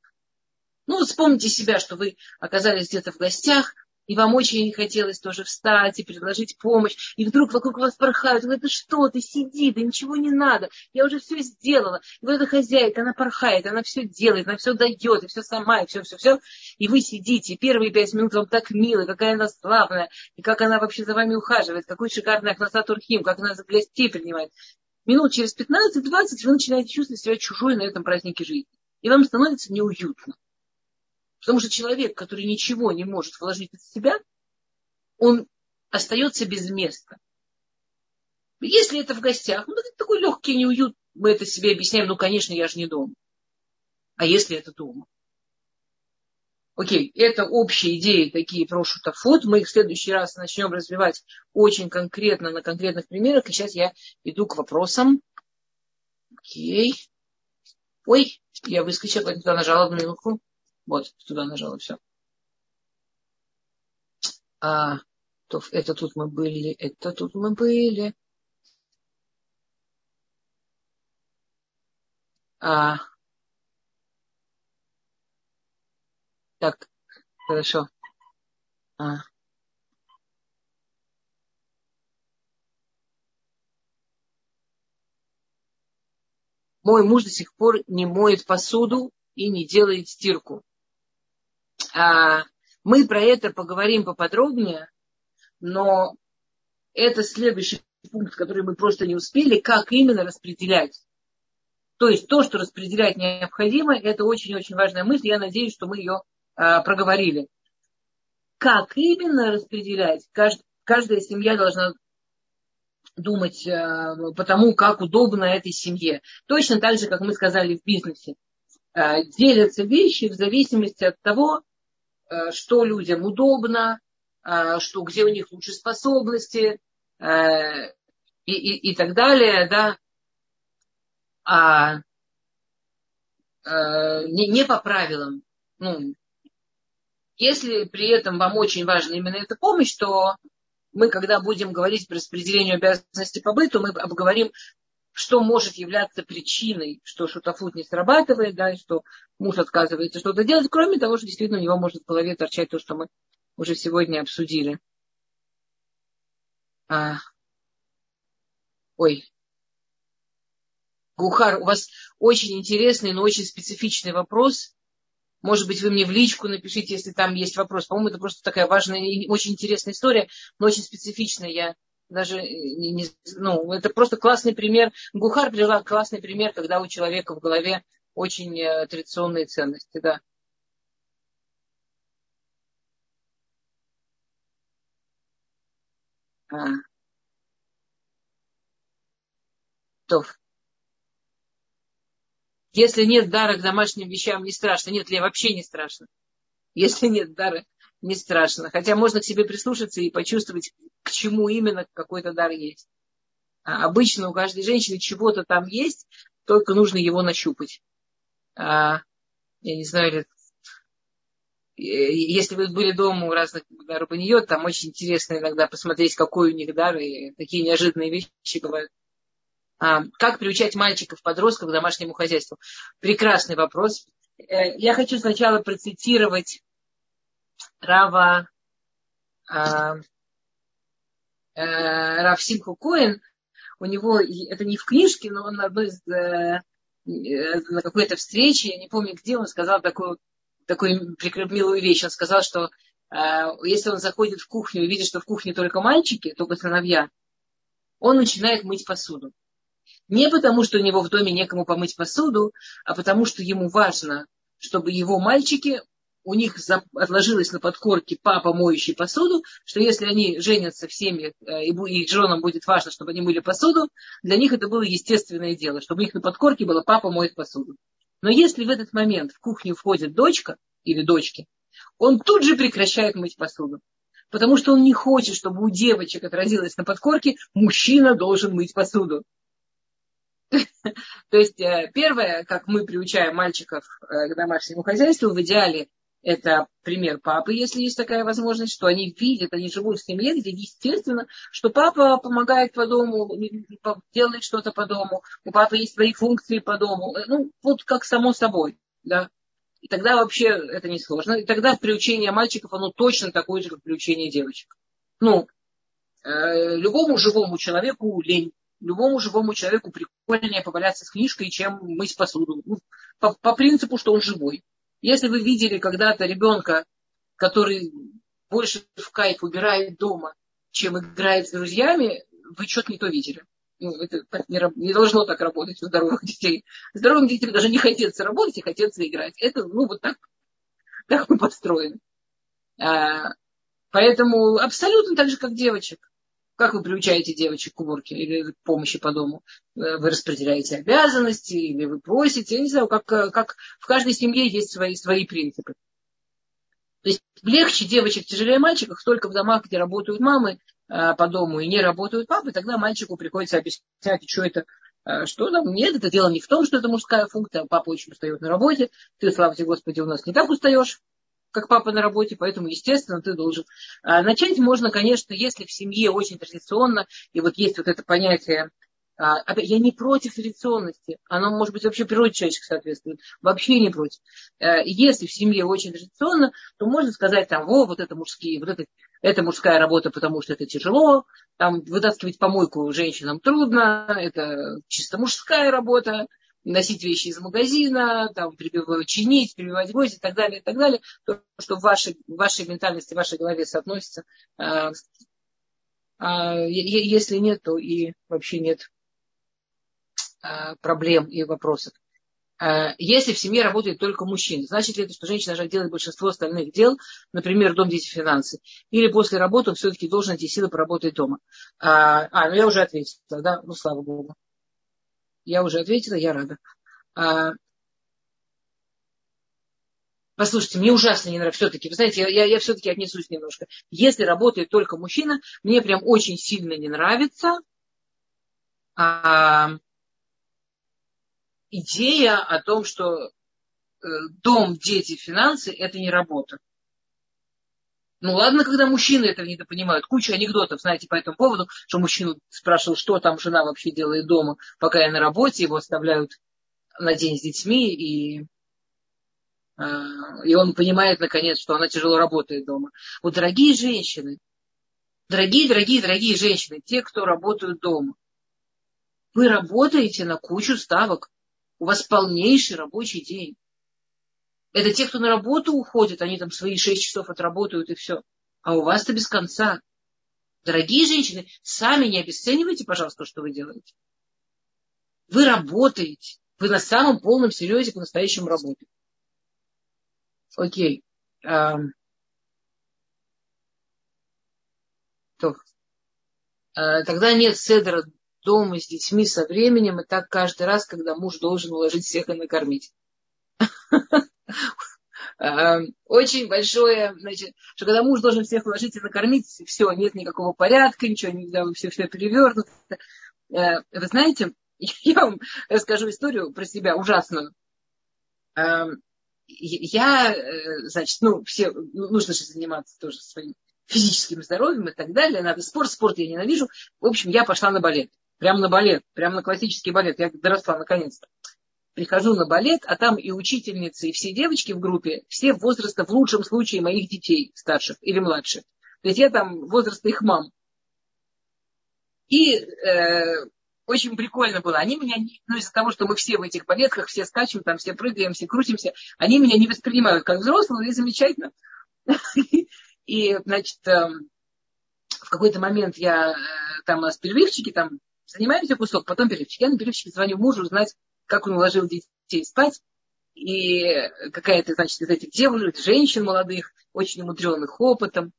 Ну, вот вспомните себя, что вы оказались где-то в гостях, и вам очень хотелось тоже встать и предложить помощь, и вдруг вокруг вас порхают, вы, это что, ты сиди, да ничего не надо, я уже все сделала. И вот эта хозяйка, она порхает, она все делает, она все дает, и все сама, и все, все, все. И вы сидите, первые пять минут вам так мило, какая она славная, и как она вообще за вами ухаживает, какой шикарный Ахнаса Турхим, как она за гостей принимает минут через 15-20 вы начинаете чувствовать себя чужой на этом празднике жизни. И вам становится неуютно. Потому что человек, который ничего не может вложить из себя, он остается без места. Если это в гостях, ну, это такой легкий неуют, мы это себе объясняем, ну, конечно, я же не дома. А если это дома? Окей, это общие идеи такие про шутафот. Мы их в следующий раз начнем развивать очень конкретно на конкретных примерах. И сейчас я иду к вопросам. Окей. Ой, я выскочила, туда нажала одну минутку. Вот, туда нажала, все. А, то, это тут мы были, это тут мы были. А, Так, хорошо. А. Мой муж до сих пор не моет посуду и не делает стирку. А, мы про это поговорим поподробнее, но это следующий пункт, который мы просто не успели, как именно распределять. То есть то, что распределять необходимо, это очень-очень важная мысль. Я надеюсь, что мы ее а, проговорили. Как именно распределять? каждая семья должна думать а, по тому, как удобно этой семье. Точно так же, как мы сказали в бизнесе. А, делятся вещи в зависимости от того, что людям удобно, что, где у них лучшие способности и, и, и так далее. Да? А, не, не по правилам. Ну, если при этом вам очень важна именно эта помощь, то мы, когда будем говорить по распределению обязанностей по быту, мы обговорим, что может являться причиной, что шутафут не срабатывает, да, и что муж отказывается что-то делать, кроме того, что действительно у него может в голове торчать то, что мы уже сегодня обсудили. А... Ой. Гухар, у вас очень интересный, но очень специфичный вопрос. Может быть, вы мне в личку напишите, если там есть вопрос. По-моему, это просто такая важная и очень интересная история, но очень специфичная. Я даже не, не, ну, это просто классный пример. Гухар привела классный пример, когда у человека в голове очень э, традиционные ценности, да. А. То. Если нет дара к домашним вещам, не страшно. Нет ли вообще не страшно. Если нет дара, не страшно. Хотя можно к себе прислушаться и почувствовать, к чему именно какой-то дар есть. А обычно у каждой женщины чего-то там есть, только нужно его нащупать. А, я не знаю, если вы были дома у разных рабаньет, там очень интересно иногда посмотреть, какой у них дар, и такие неожиданные вещи бывают. А, как приучать мальчиков, подростков к домашнему хозяйству? Прекрасный вопрос. Э, я хочу сначала процитировать Рава а, э, Рав Симху Коэн. У него, это не в книжке, но он на одной из э, на какой-то встрече, я не помню где, он сказал такую, такую милую вещь. Он сказал, что э, если он заходит в кухню и видит, что в кухне только мальчики, только сыновья, он начинает мыть посуду. Не потому, что у него в доме некому помыть посуду, а потому, что ему важно, чтобы его мальчики, у них отложилось на подкорке папа, моющий посуду, что если они женятся в семье, э, и их женам будет важно, чтобы они мыли посуду, для них это было естественное дело, чтобы у них на подкорке было папа моет посуду. Но если в этот момент в кухню входит дочка или дочки, он тут же прекращает мыть посуду. Потому что он не хочет, чтобы у девочек отразилось на подкорке, мужчина должен мыть посуду. То есть э, первое, как мы приучаем мальчиков э, к домашнему хозяйству, в идеале это пример папы, если есть такая возможность, что они видят, они живут в семье, где естественно, что папа помогает по дому, делает что-то по дому, у папы есть свои функции по дому. Э, ну, вот как само собой, да. И тогда вообще это не сложно. И тогда приучение мальчиков, оно точно такое же, как приучение девочек. Ну, э, любому живому человеку лень любому живому человеку прикольнее поваляться с книжкой, чем мыть посуду. Ну, по, по принципу, что он живой. Если вы видели когда-то ребенка, который больше в кайф убирает дома, чем играет с друзьями, вы что-то не то видели. Ну, это не, не должно так работать у здоровых детей. Здоровым детям даже не хотеться работать и хотеться играть. Это, ну, вот так, так мы построены. А, поэтому абсолютно так же, как девочек. Как вы приучаете девочек к уборке или к помощи по дому? Э, вы распределяете обязанности или вы просите? Я не знаю, как, э, как в каждой семье есть свои, свои принципы. То есть легче девочек, тяжелее мальчиков только в домах, где работают мамы э, по дому и не работают папы, тогда мальчику приходится объяснять, что это, что там. Нет, это дело не в том, что это мужская функция, папа очень устает на работе, ты, слава тебе, Господи, у нас не так устаешь, как папа на работе, поэтому, естественно, ты должен. А, начать можно, конечно, если в семье очень традиционно, и вот есть вот это понятие а, я не против традиционности. Оно, может быть, вообще природе человеческой соответствует. Вообще не против. Э, если в семье очень традиционно, то можно сказать, там, о, вот это мужские, вот это, это мужская работа, потому что это тяжело. Там вытаскивать помойку женщинам трудно. Это чисто мужская работа носить вещи из магазина, там, прибивать, чинить, прибивать гвозди и так далее, и так далее, то, что в вашей, в вашей ментальности, в вашей голове соотносится. А, а, если нет, то и вообще нет а, проблем и вопросов. А, если в семье работает только мужчина, значит ли это, что женщина должна делать большинство остальных дел, например, дом, дети, финансы? Или после работы он все-таки должен найти силы поработать дома? А, а, ну я уже ответила, да? Ну, слава Богу. Я уже ответила, я рада. А, послушайте, мне ужасно не нравится все-таки. Вы знаете, я, я, я все-таки отнесусь немножко. Если работает только мужчина, мне прям очень сильно не нравится а, идея о том, что э, дом, дети, финансы – это не работа. Ну ладно, когда мужчины этого недопонимают. Куча анекдотов, знаете, по этому поводу, что мужчину спрашивал, что там жена вообще делает дома, пока я на работе, его оставляют на день с детьми, и, э, и он понимает, наконец, что она тяжело работает дома. Вот, дорогие женщины, дорогие, дорогие, дорогие женщины, те, кто работают дома, вы работаете на кучу ставок. У вас полнейший рабочий день. Это те, кто на работу уходит, они там свои шесть часов отработают и все. А у вас-то без конца. Дорогие женщины, сами не обесценивайте, пожалуйста, что вы делаете. Вы работаете. Вы на самом полном серьезе по-настоящему работаете. Окей. Э, тогда нет седра дома с детьми со временем, и так каждый раз, когда муж должен уложить всех и накормить. Эм, очень большое, значит, что когда муж должен всех уложить и накормить, все, нет никакого порядка, ничего, нельзя, все, все перевернуто. Э, вы знаете, я вам расскажу историю про себя ужасную. Эм, я, э, значит, ну, все, ну, нужно же заниматься тоже своим физическим здоровьем и так далее. Надо спорт, спорт я ненавижу. В общем, я пошла на балет. Прямо на балет, прямо на классический балет. Я доросла наконец-то прихожу на балет, а там и учительницы, и все девочки в группе, все возраста, в лучшем случае, моих детей старших или младших. То есть я там возраста их мам. И э, очень прикольно было. Они меня, ну из-за того, что мы все в этих балетках, все скачем, там все прыгаем, все крутимся, они меня не воспринимают как взрослого, и замечательно. И, значит, эм, в какой-то момент я э, там у нас перерывчики, там занимаемся кусок, потом перерывчик. Я на перерывчике звоню мужу узнать, как он уложил детей спать. И какая-то, значит, из этих девушек, женщин молодых, очень умудренных опытом,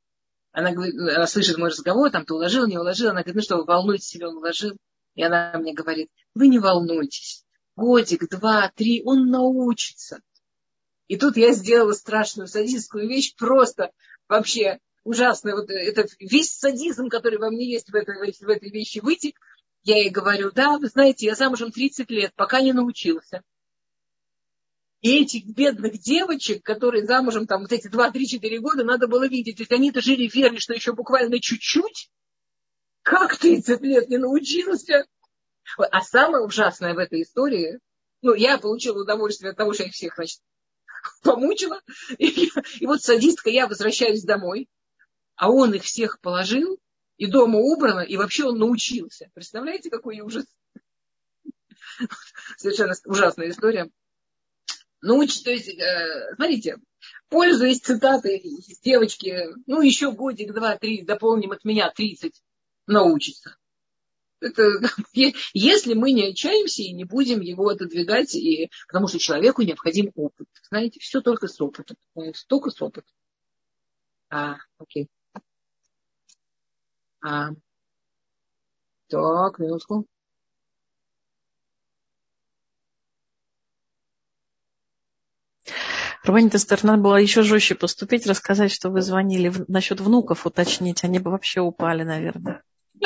она, говорит, она слышит мой разговор, там, ты уложил, не уложил. Она говорит, ну что, вы волнуетесь, себе он уложил? И она мне говорит, вы не волнуйтесь. Годик, два, три, он научится. И тут я сделала страшную садистскую вещь, просто вообще ужасную. Вот это весь садизм, который во мне есть в этой, в этой вещи, вытек. Я ей говорю, да, вы знаете, я замужем 30 лет, пока не научился. И этих бедных девочек, которые замужем там вот эти 2-3-4 года, надо было видеть. Ведь они-то жили верно, что еще буквально чуть-чуть. Как 30 лет не научился? А самое ужасное в этой истории, ну, я получила удовольствие от того, что я их всех, значит, помучила. И, и вот садистка, я возвращаюсь домой, а он их всех положил, и дома убрано, и вообще он научился. Представляете, какой ужас? Совершенно ужасная история. Науч, то есть, э, смотрите, пользуясь цитатой из девочки, ну, еще годик, два, три, дополним от меня, тридцать, научится. Это, если мы не отчаемся и не будем его отодвигать, и, потому что человеку необходим опыт. Знаете, все только с опытом. Только с опытом. А, окей. А, так, минутку. Рванита сторона была еще жестче поступить, рассказать, что вы звонили в, насчет внуков, уточнить. Они бы вообще упали, наверное.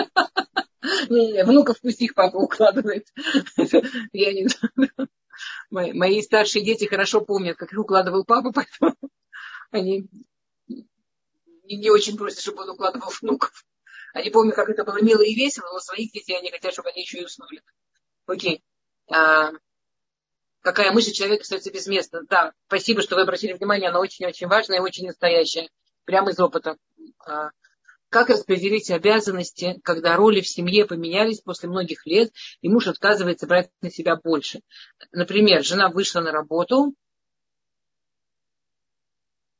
Не, внуков пусть их папа укладывает. Я не знаю. Мои старшие дети хорошо помнят, как их укладывал папа, поэтому они не очень просят, чтобы он укладывал внуков. Они помнят, как это было мило и весело, но своих детей они хотят, чтобы они еще и уснули. Окей. А, какая мысль человека остается без места? Да, спасибо, что вы обратили внимание, она очень-очень важная и очень настоящая. Прямо из опыта. А, как распределить обязанности, когда роли в семье поменялись после многих лет, и муж отказывается брать на себя больше? Например, жена вышла на работу,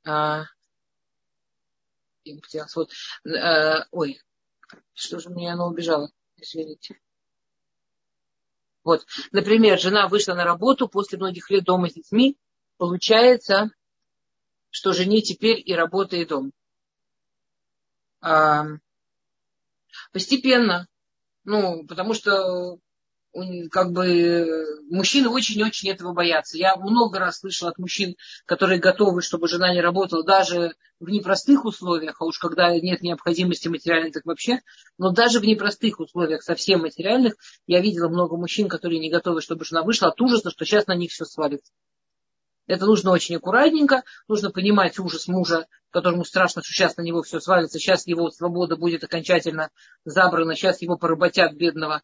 а, вот, э, ой, что же мне она убежала? Извините. Вот, например, жена вышла на работу после многих лет дома с детьми. Получается, что жене теперь и работа, и дом. А, постепенно. Ну, потому что как бы мужчины очень-очень этого боятся. Я много раз слышала от мужчин, которые готовы, чтобы жена не работала, даже в непростых условиях, а уж когда нет необходимости материальной, так вообще, но даже в непростых условиях, совсем материальных, я видела много мужчин, которые не готовы, чтобы жена вышла от ужаса, что сейчас на них все свалится. Это нужно очень аккуратненько, нужно понимать ужас мужа, которому страшно, что сейчас на него все свалится, сейчас его свобода будет окончательно забрана, сейчас его поработят бедного, э,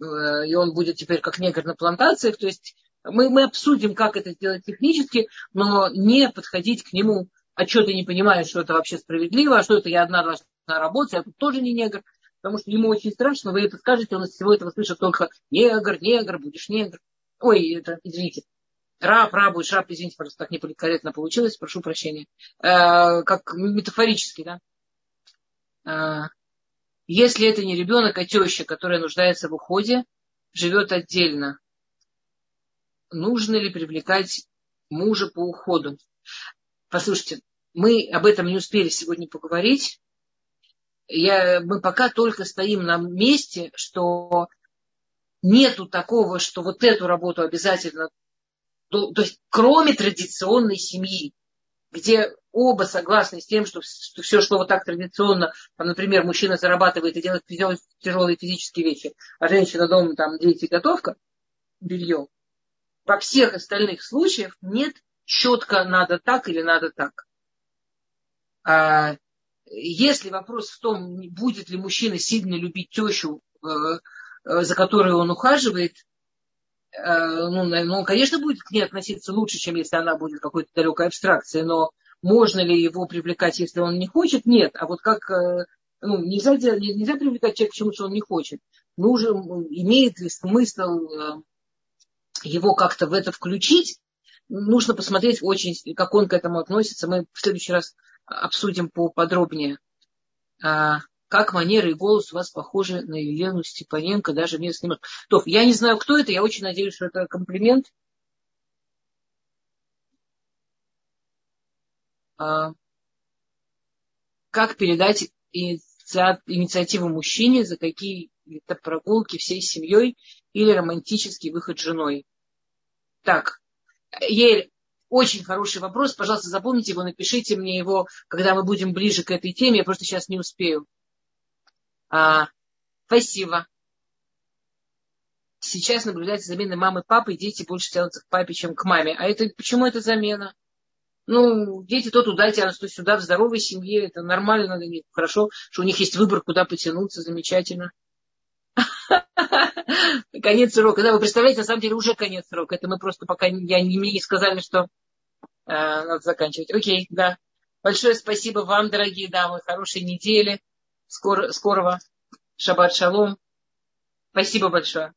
и он будет теперь как негр на плантациях. То есть мы, мы обсудим, как это сделать технически, но не подходить к нему, а что ты не понимаешь, что это вообще справедливо, а что это я одна должна работать, я тут тоже не негр, потому что ему очень страшно, вы это скажете, он из всего этого слышит только негр, негр, будешь негр. Ой, это, извините, раб, раб, будешь раб, извините, просто так неполиткорректно получилось, прошу прощения. Э, как метафорически, да. Если это не ребенок, а теща, которая нуждается в уходе, живет отдельно, нужно ли привлекать мужа по уходу? Послушайте, мы об этом не успели сегодня поговорить. Я, мы пока только стоим на месте, что нету такого, что вот эту работу обязательно то, то есть кроме традиционной семьи, где оба согласны с тем, что, что все шло вот так традиционно, там, например, мужчина зарабатывает и делает тяжелые физические вещи, а женщина дома там дети готовка, белье. Во всех остальных случаях нет четко надо так или надо так. А если вопрос в том, будет ли мужчина сильно любить тещу, э, э, за которой он ухаживает, Э, ну, ну, конечно, будет к ней относиться лучше, чем если она будет какой-то далекой абстракцией, но можно ли его привлекать, если он не хочет? Нет. А вот как, э, ну, нельзя, нельзя привлекать человека к чему, что он не хочет. Нужен, имеет ли смысл э, его как-то в это включить? Нужно посмотреть очень, как он к этому относится. Мы в следующий раз обсудим поподробнее. А, как манеры и голос у вас похожи на Елену Степаненко, даже местный мэр. То, я не знаю, кто это, я очень надеюсь, что это комплимент. Как передать инициативу мужчине за какие-то прогулки всей семьей или романтический выход с женой? Так, Ель, очень хороший вопрос. Пожалуйста, запомните его, напишите мне его, когда мы будем ближе к этой теме. Я просто сейчас не успею. А, спасибо. Сейчас наблюдается замена мамы и папы, и дети больше тянутся к папе, чем к маме. А это почему это замена? Ну, дети то туда тянутся, то сюда, в здоровой семье, это нормально, хорошо, что у них есть выбор, куда потянуться, замечательно. Конец срока. Да, вы представляете, на самом деле уже конец срока. Это мы просто пока я не, не сказали, что э, надо заканчивать. Окей, да. Большое спасибо вам, дорогие дамы. Хорошей недели. Скоро, скорого. Шаббат шалом. Спасибо большое.